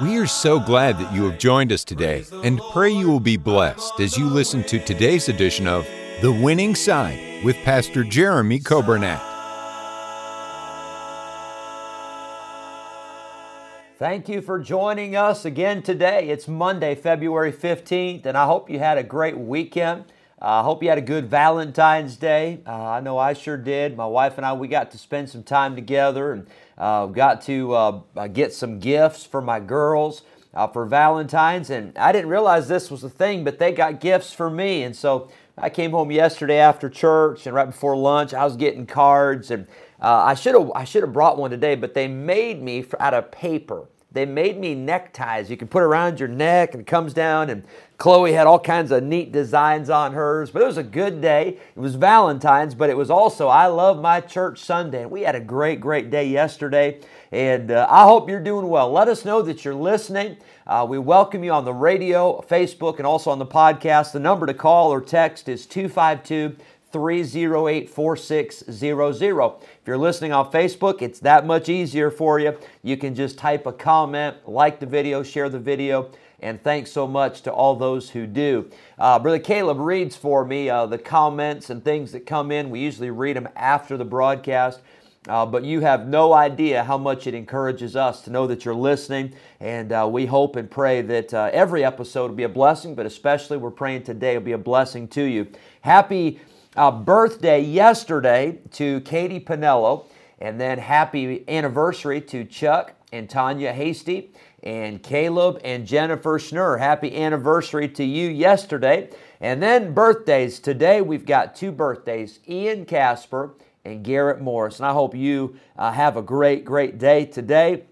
We are so glad that you have joined us today and pray you will be blessed as you listen to today's edition of The Winning Side with Pastor Jeremy Coburnett. Thank you for joining us again today. It's Monday, February 15th, and I hope you had a great weekend. I uh, hope you had a good Valentine's Day. Uh, I know I sure did. My wife and I, we got to spend some time together and uh, got to uh, uh, get some gifts for my girls uh, for Valentine's. And I didn't realize this was a thing, but they got gifts for me. And so I came home yesterday after church and right before lunch, I was getting cards. And I should have I should have brought one today, but they made me out of paper. They made me neckties. You can put around your neck and it comes down. And Chloe had all kinds of neat designs on hers. But it was a good day. It was Valentine's, but it was also I Love My Church Sunday. We had a great, great day yesterday. And uh, I hope you're doing well. Let us know that you're listening. Uh, we welcome you on the radio, Facebook, and also on the podcast. The number to call or text is 252 308 4600. If you're listening on Facebook, it's that much easier for you. You can just type a comment, like the video, share the video, and thanks so much to all those who do. Uh, Brother Caleb reads for me uh, the comments and things that come in. We usually read them after the broadcast. Uh, but you have no idea how much it encourages us to know that you're listening. And uh, we hope and pray that uh, every episode will be a blessing, but especially we're praying today will be a blessing to you. Happy uh, birthday yesterday to Katie Pinello, and then happy anniversary to Chuck and Tanya Hasty and Caleb and Jennifer Schnurr. Happy anniversary to you yesterday. And then birthdays. Today we've got two birthdays Ian Casper and Garrett Morris. And I hope you uh, have a great, great day today.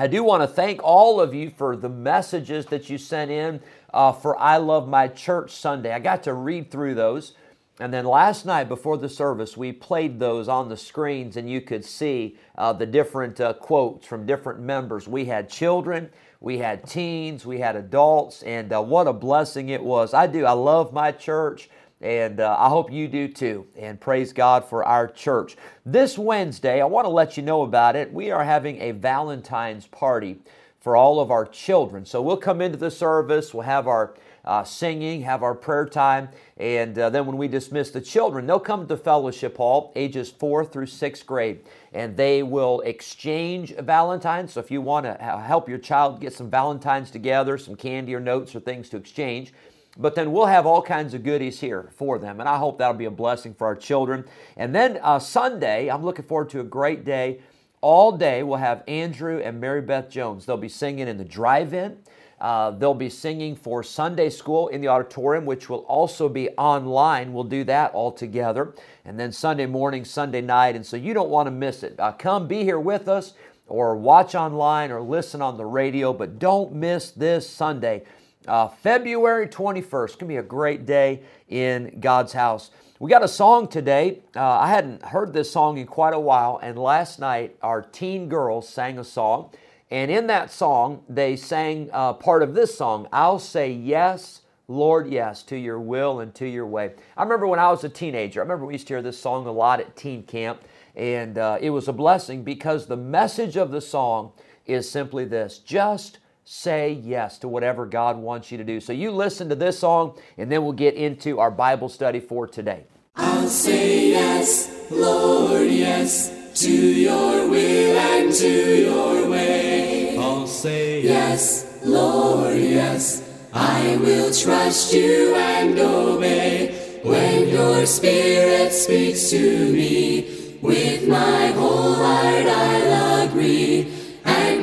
I do want to thank all of you for the messages that you sent in uh, for I Love My Church Sunday. I got to read through those. And then last night before the service, we played those on the screens, and you could see uh, the different uh, quotes from different members. We had children, we had teens, we had adults, and uh, what a blessing it was. I do, I love my church, and uh, I hope you do too. And praise God for our church. This Wednesday, I want to let you know about it. We are having a Valentine's party for all of our children. So we'll come into the service, we'll have our uh, singing, have our prayer time, and uh, then when we dismiss the children, they'll come to fellowship hall, ages four through sixth grade, and they will exchange Valentines. So if you want to help your child get some Valentines together, some candy or notes or things to exchange, but then we'll have all kinds of goodies here for them, and I hope that'll be a blessing for our children. And then uh, Sunday, I'm looking forward to a great day. All day, we'll have Andrew and Mary Beth Jones. They'll be singing in the drive in. Uh, they'll be singing for Sunday school in the auditorium, which will also be online. We'll do that all together. And then Sunday morning, Sunday night. And so you don't want to miss it. Uh, come be here with us or watch online or listen on the radio, but don't miss this Sunday. Uh, February 21st. It's going to be a great day in God's house. We got a song today. Uh, I hadn't heard this song in quite a while, and last night our teen girls sang a song. And in that song, they sang uh, part of this song I'll say yes, Lord, yes, to your will and to your way. I remember when I was a teenager, I remember we used to hear this song a lot at teen camp, and uh, it was a blessing because the message of the song is simply this just say yes to whatever God wants you to do. So you listen to this song, and then we'll get into our Bible study for today. I'll say yes, Lord, yes to your will and to your way. I'll say yes, Lord, yes. I will trust you and obey when your spirit speaks to me. With my whole heart I'll agree,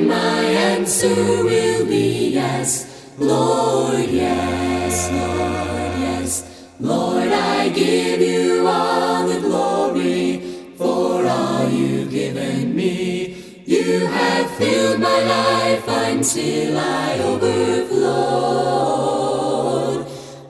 my answer will be yes, Lord, yes, Lord, yes. Lord, I give you all the glory for all you've given me. You have filled my life until I overflowed.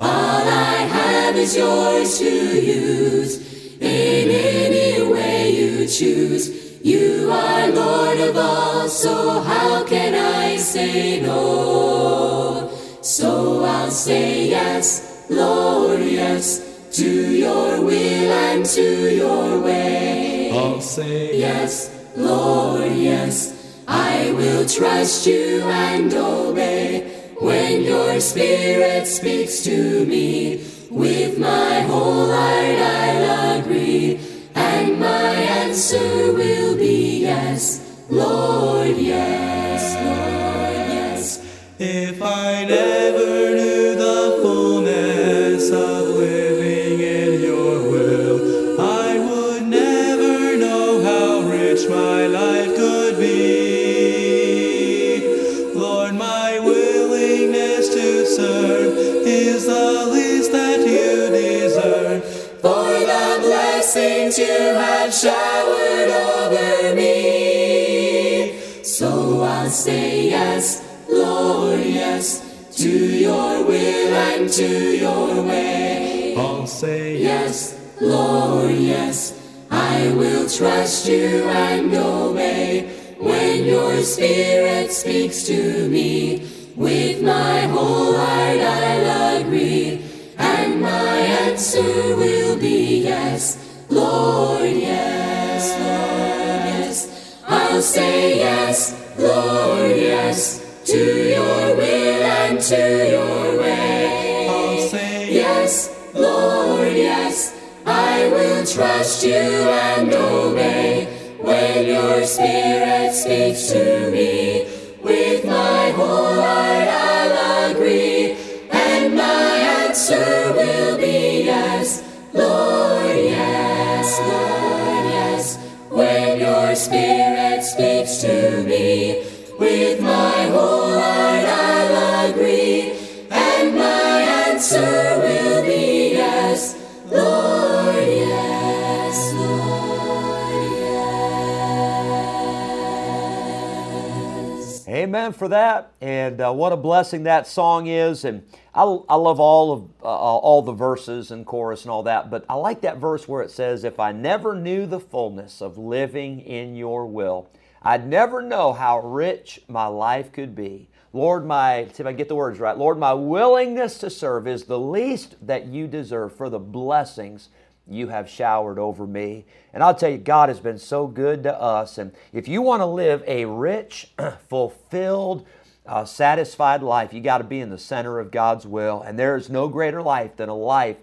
All I have is yours to use in any way you choose. You are Lord of all, so how can I say no? So I'll say yes, Lord, yes, to your will and to your way. I'll say Yes, Lord, yes, I will trust you and obey when your spirit speaks to me. With my whole heart I'll agree, and my answer will be yes, Lord, yes, Lord, yes. If I never Say Yes, Lord, yes, I will trust you and obey when your spirit speaks to me. With my whole heart I'll agree, and my answer will be yes, Lord, yes, Lord, yes. I'll say yes, Lord, yes, to your will and to your way. Trust you and obey when your spirit speaks to me. With my whole heart I'll agree, and my answer Amen for that. And uh, what a blessing that song is. And I, I love all of uh, all the verses and chorus and all that. But I like that verse where it says, "If I never knew the fullness of living in Your will, I'd never know how rich my life could be." Lord, my see if I get the words right. Lord, my willingness to serve is the least that You deserve for the blessings you have showered over me. And I'll tell you, God has been so good to us. And if you want to live a rich, fulfilled, uh, satisfied life, you got to be in the center of God's will. And there is no greater life than a life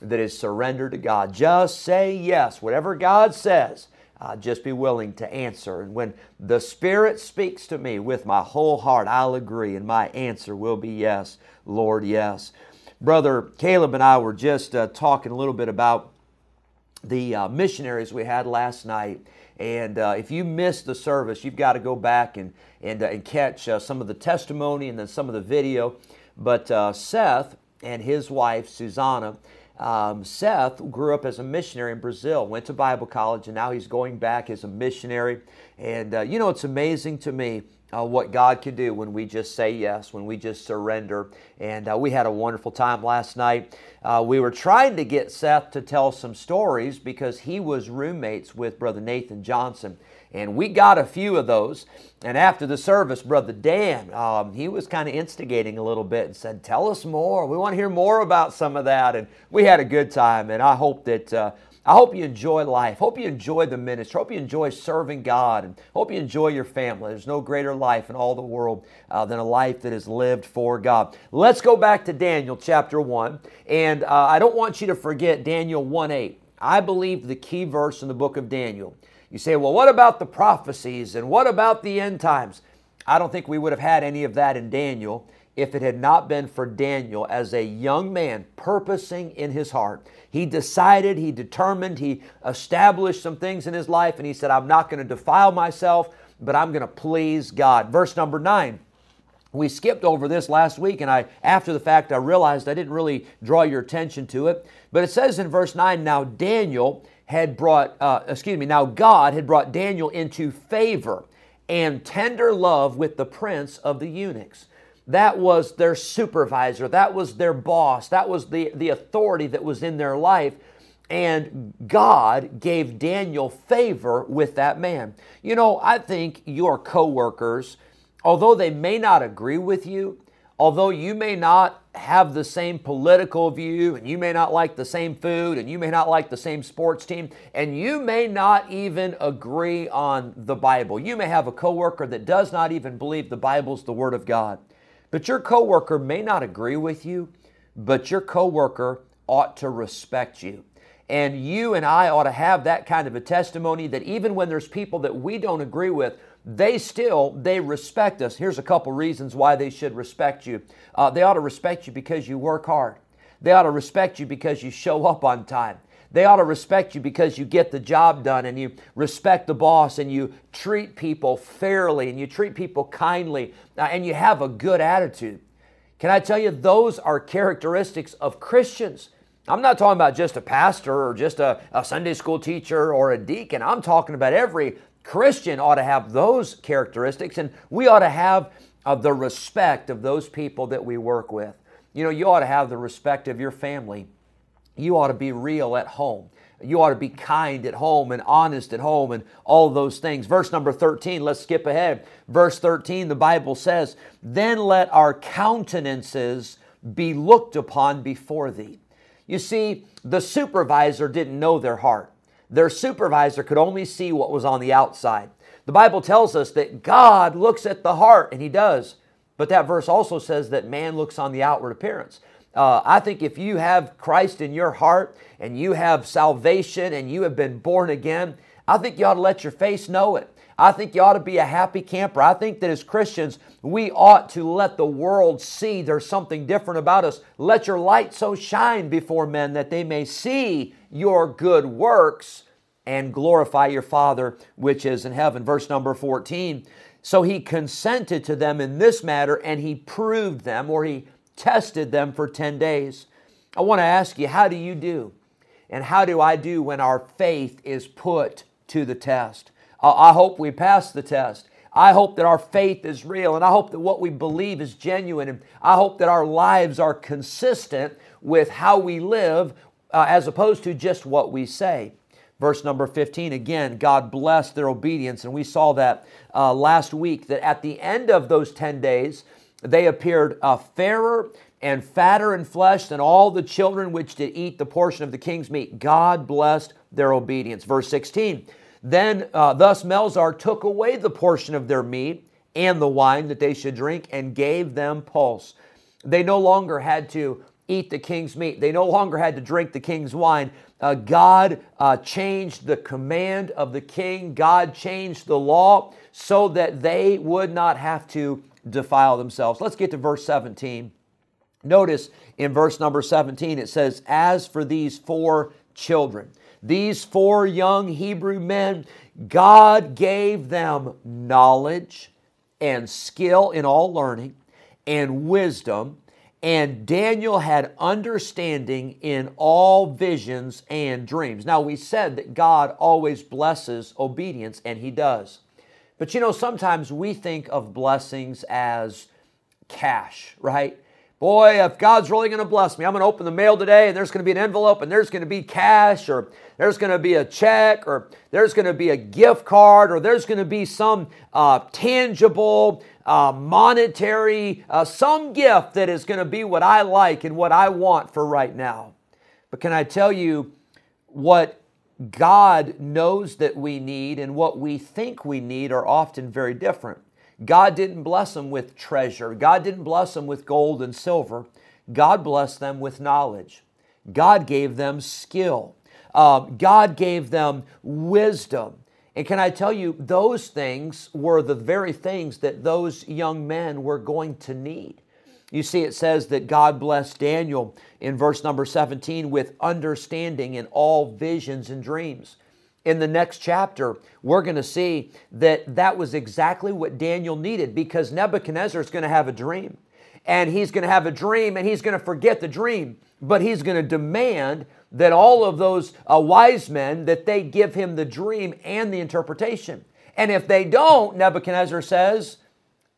that is surrendered to God. Just say yes, whatever God says. Uh, just be willing to answer. And when the Spirit speaks to me with my whole heart, I'll agree, and my answer will be yes, Lord, yes. Brother Caleb and I were just uh, talking a little bit about the uh, missionaries we had last night. And uh, if you missed the service, you've got to go back and, and, uh, and catch uh, some of the testimony and then some of the video. But uh, Seth and his wife, Susanna, um, Seth grew up as a missionary in Brazil, went to Bible college, and now he's going back as a missionary. And uh, you know, it's amazing to me uh, what God can do when we just say yes, when we just surrender. And uh, we had a wonderful time last night. Uh, we were trying to get Seth to tell some stories because he was roommates with Brother Nathan Johnson. And we got a few of those. And after the service, Brother Dan, um, he was kind of instigating a little bit and said, Tell us more. We want to hear more about some of that. And we had a good time. And I hope that. I hope you enjoy life. Hope you enjoy the ministry. Hope you enjoy serving God, and hope you enjoy your family. There's no greater life in all the world uh, than a life that is lived for God. Let's go back to Daniel chapter one, and uh, I don't want you to forget Daniel one eight. I believe the key verse in the book of Daniel. You say, well, what about the prophecies and what about the end times? I don't think we would have had any of that in Daniel if it had not been for Daniel as a young man purposing in his heart. He decided, he determined, he established some things in his life, and he said, I'm not going to defile myself, but I'm going to please God. Verse number nine. We skipped over this last week, and I, after the fact, I realized I didn't really draw your attention to it. But it says in verse 9, now Daniel had brought, uh, excuse me, now God had brought Daniel into favor and tender love with the prince of the eunuchs. That was their supervisor, that was their boss, that was the, the authority that was in their life. And God gave Daniel favor with that man. You know, I think your coworkers, although they may not agree with you, although you may not have the same political view and you may not like the same food and you may not like the same sports team and you may not even agree on the Bible. You may have a coworker that does not even believe the Bible's the word of God. But your coworker may not agree with you, but your coworker ought to respect you. And you and I ought to have that kind of a testimony that even when there's people that we don't agree with, they still they respect us. Here's a couple reasons why they should respect you. Uh, they ought to respect you because you work hard. They ought to respect you because you show up on time. They ought to respect you because you get the job done and you respect the boss and you treat people fairly and you treat people kindly uh, and you have a good attitude. Can I tell you, those are characteristics of Christians. I'm not talking about just a pastor or just a, a Sunday school teacher or a deacon. I'm talking about every Christian ought to have those characteristics, and we ought to have uh, the respect of those people that we work with. You know, you ought to have the respect of your family. You ought to be real at home. You ought to be kind at home and honest at home and all those things. Verse number 13, let's skip ahead. Verse 13, the Bible says, Then let our countenances be looked upon before thee. You see, the supervisor didn't know their heart. Their supervisor could only see what was on the outside. The Bible tells us that God looks at the heart, and He does. But that verse also says that man looks on the outward appearance. Uh, I think if you have Christ in your heart and you have salvation and you have been born again, I think you ought to let your face know it. I think you ought to be a happy camper. I think that as Christians, we ought to let the world see there's something different about us. Let your light so shine before men that they may see your good works and glorify your Father which is in heaven. Verse number 14. So he consented to them in this matter and he proved them or he tested them for 10 days. I want to ask you, how do you do? And how do I do when our faith is put to the test? I hope we pass the test. I hope that our faith is real and I hope that what we believe is genuine. And I hope that our lives are consistent with how we live uh, as opposed to just what we say. Verse number 15, again, God blessed their obedience. And we saw that uh, last week that at the end of those 10 days, they appeared uh, fairer and fatter in flesh than all the children which did eat the portion of the king's meat. God blessed their obedience. Verse 16, then uh, thus Melzar took away the portion of their meat and the wine that they should drink and gave them pulse. They no longer had to eat the king's meat, they no longer had to drink the king's wine. Uh, God uh, changed the command of the king, God changed the law so that they would not have to defile themselves. Let's get to verse 17. Notice in verse number 17 it says, As for these four children, these four young Hebrew men, God gave them knowledge and skill in all learning and wisdom. And Daniel had understanding in all visions and dreams. Now, we said that God always blesses obedience, and He does. But you know, sometimes we think of blessings as cash, right? Boy, if God's really going to bless me, I'm going to open the mail today and there's going to be an envelope and there's going to be cash or there's going to be a check or there's going to be a gift card or there's going to be some uh, tangible, uh, monetary, uh, some gift that is going to be what I like and what I want for right now. But can I tell you what God knows that we need and what we think we need are often very different. God didn't bless them with treasure. God didn't bless them with gold and silver. God blessed them with knowledge. God gave them skill. Uh, God gave them wisdom. And can I tell you, those things were the very things that those young men were going to need. You see, it says that God blessed Daniel in verse number 17 with understanding in all visions and dreams in the next chapter, we're going to see that that was exactly what Daniel needed because Nebuchadnezzar is going to have a dream. And he's going to have a dream and he's going to forget the dream, but he's going to demand that all of those uh, wise men that they give him the dream and the interpretation. And if they don't, Nebuchadnezzar says,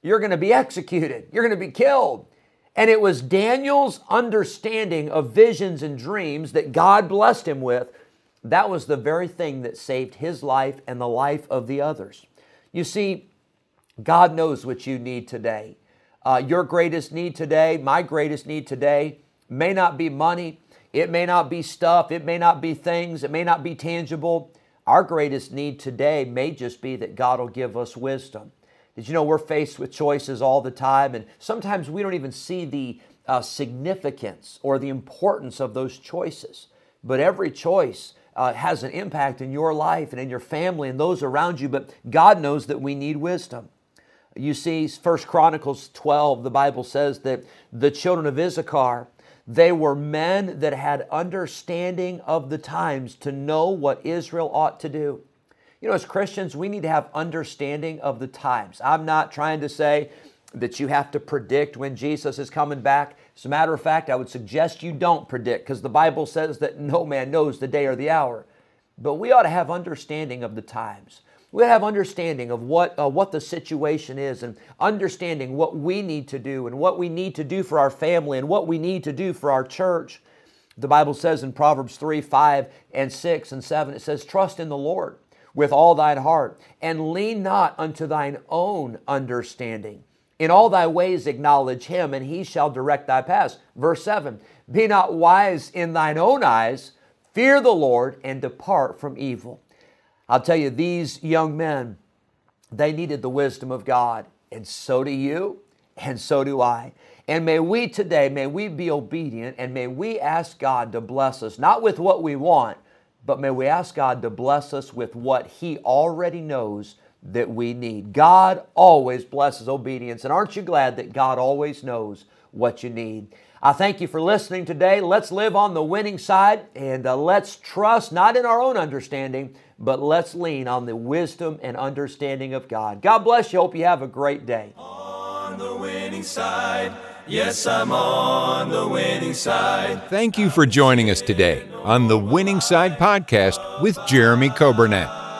you're going to be executed, you're going to be killed. And it was Daniel's understanding of visions and dreams that God blessed him with. That was the very thing that saved his life and the life of the others. You see, God knows what you need today. Uh, your greatest need today, my greatest need today, may not be money, it may not be stuff, it may not be things, it may not be tangible. Our greatest need today may just be that God will give us wisdom. Did you know we're faced with choices all the time, and sometimes we don't even see the uh, significance or the importance of those choices. But every choice uh, has an impact in your life and in your family and those around you. But God knows that we need wisdom. You see, First Chronicles 12, the Bible says that the children of Issachar, they were men that had understanding of the times to know what Israel ought to do. You know, as Christians, we need to have understanding of the times. I'm not trying to say that you have to predict when Jesus is coming back. As a matter of fact, I would suggest you don't predict because the Bible says that no man knows the day or the hour. But we ought to have understanding of the times. We ought to have understanding of what, uh, what the situation is and understanding what we need to do and what we need to do for our family and what we need to do for our church. The Bible says in Proverbs 3 5 and 6 and 7, it says, Trust in the Lord with all thine heart, and lean not unto thine own understanding. In all thy ways acknowledge him, and he shall direct thy paths. Verse 7 Be not wise in thine own eyes, fear the Lord, and depart from evil. I'll tell you, these young men, they needed the wisdom of God, and so do you, and so do I. And may we today, may we be obedient, and may we ask God to bless us, not with what we want, but may we ask God to bless us with what He already knows that we need. God always blesses obedience. And aren't you glad that God always knows what you need? I thank you for listening today. Let's live on the winning side and uh, let's trust not in our own understanding, but let's lean on the wisdom and understanding of God. God bless you. Hope you have a great day. On the winning side. Yes, I'm on the winning side. Thank you for joining us today on the Winning Side Podcast with Jeremy Coburnett,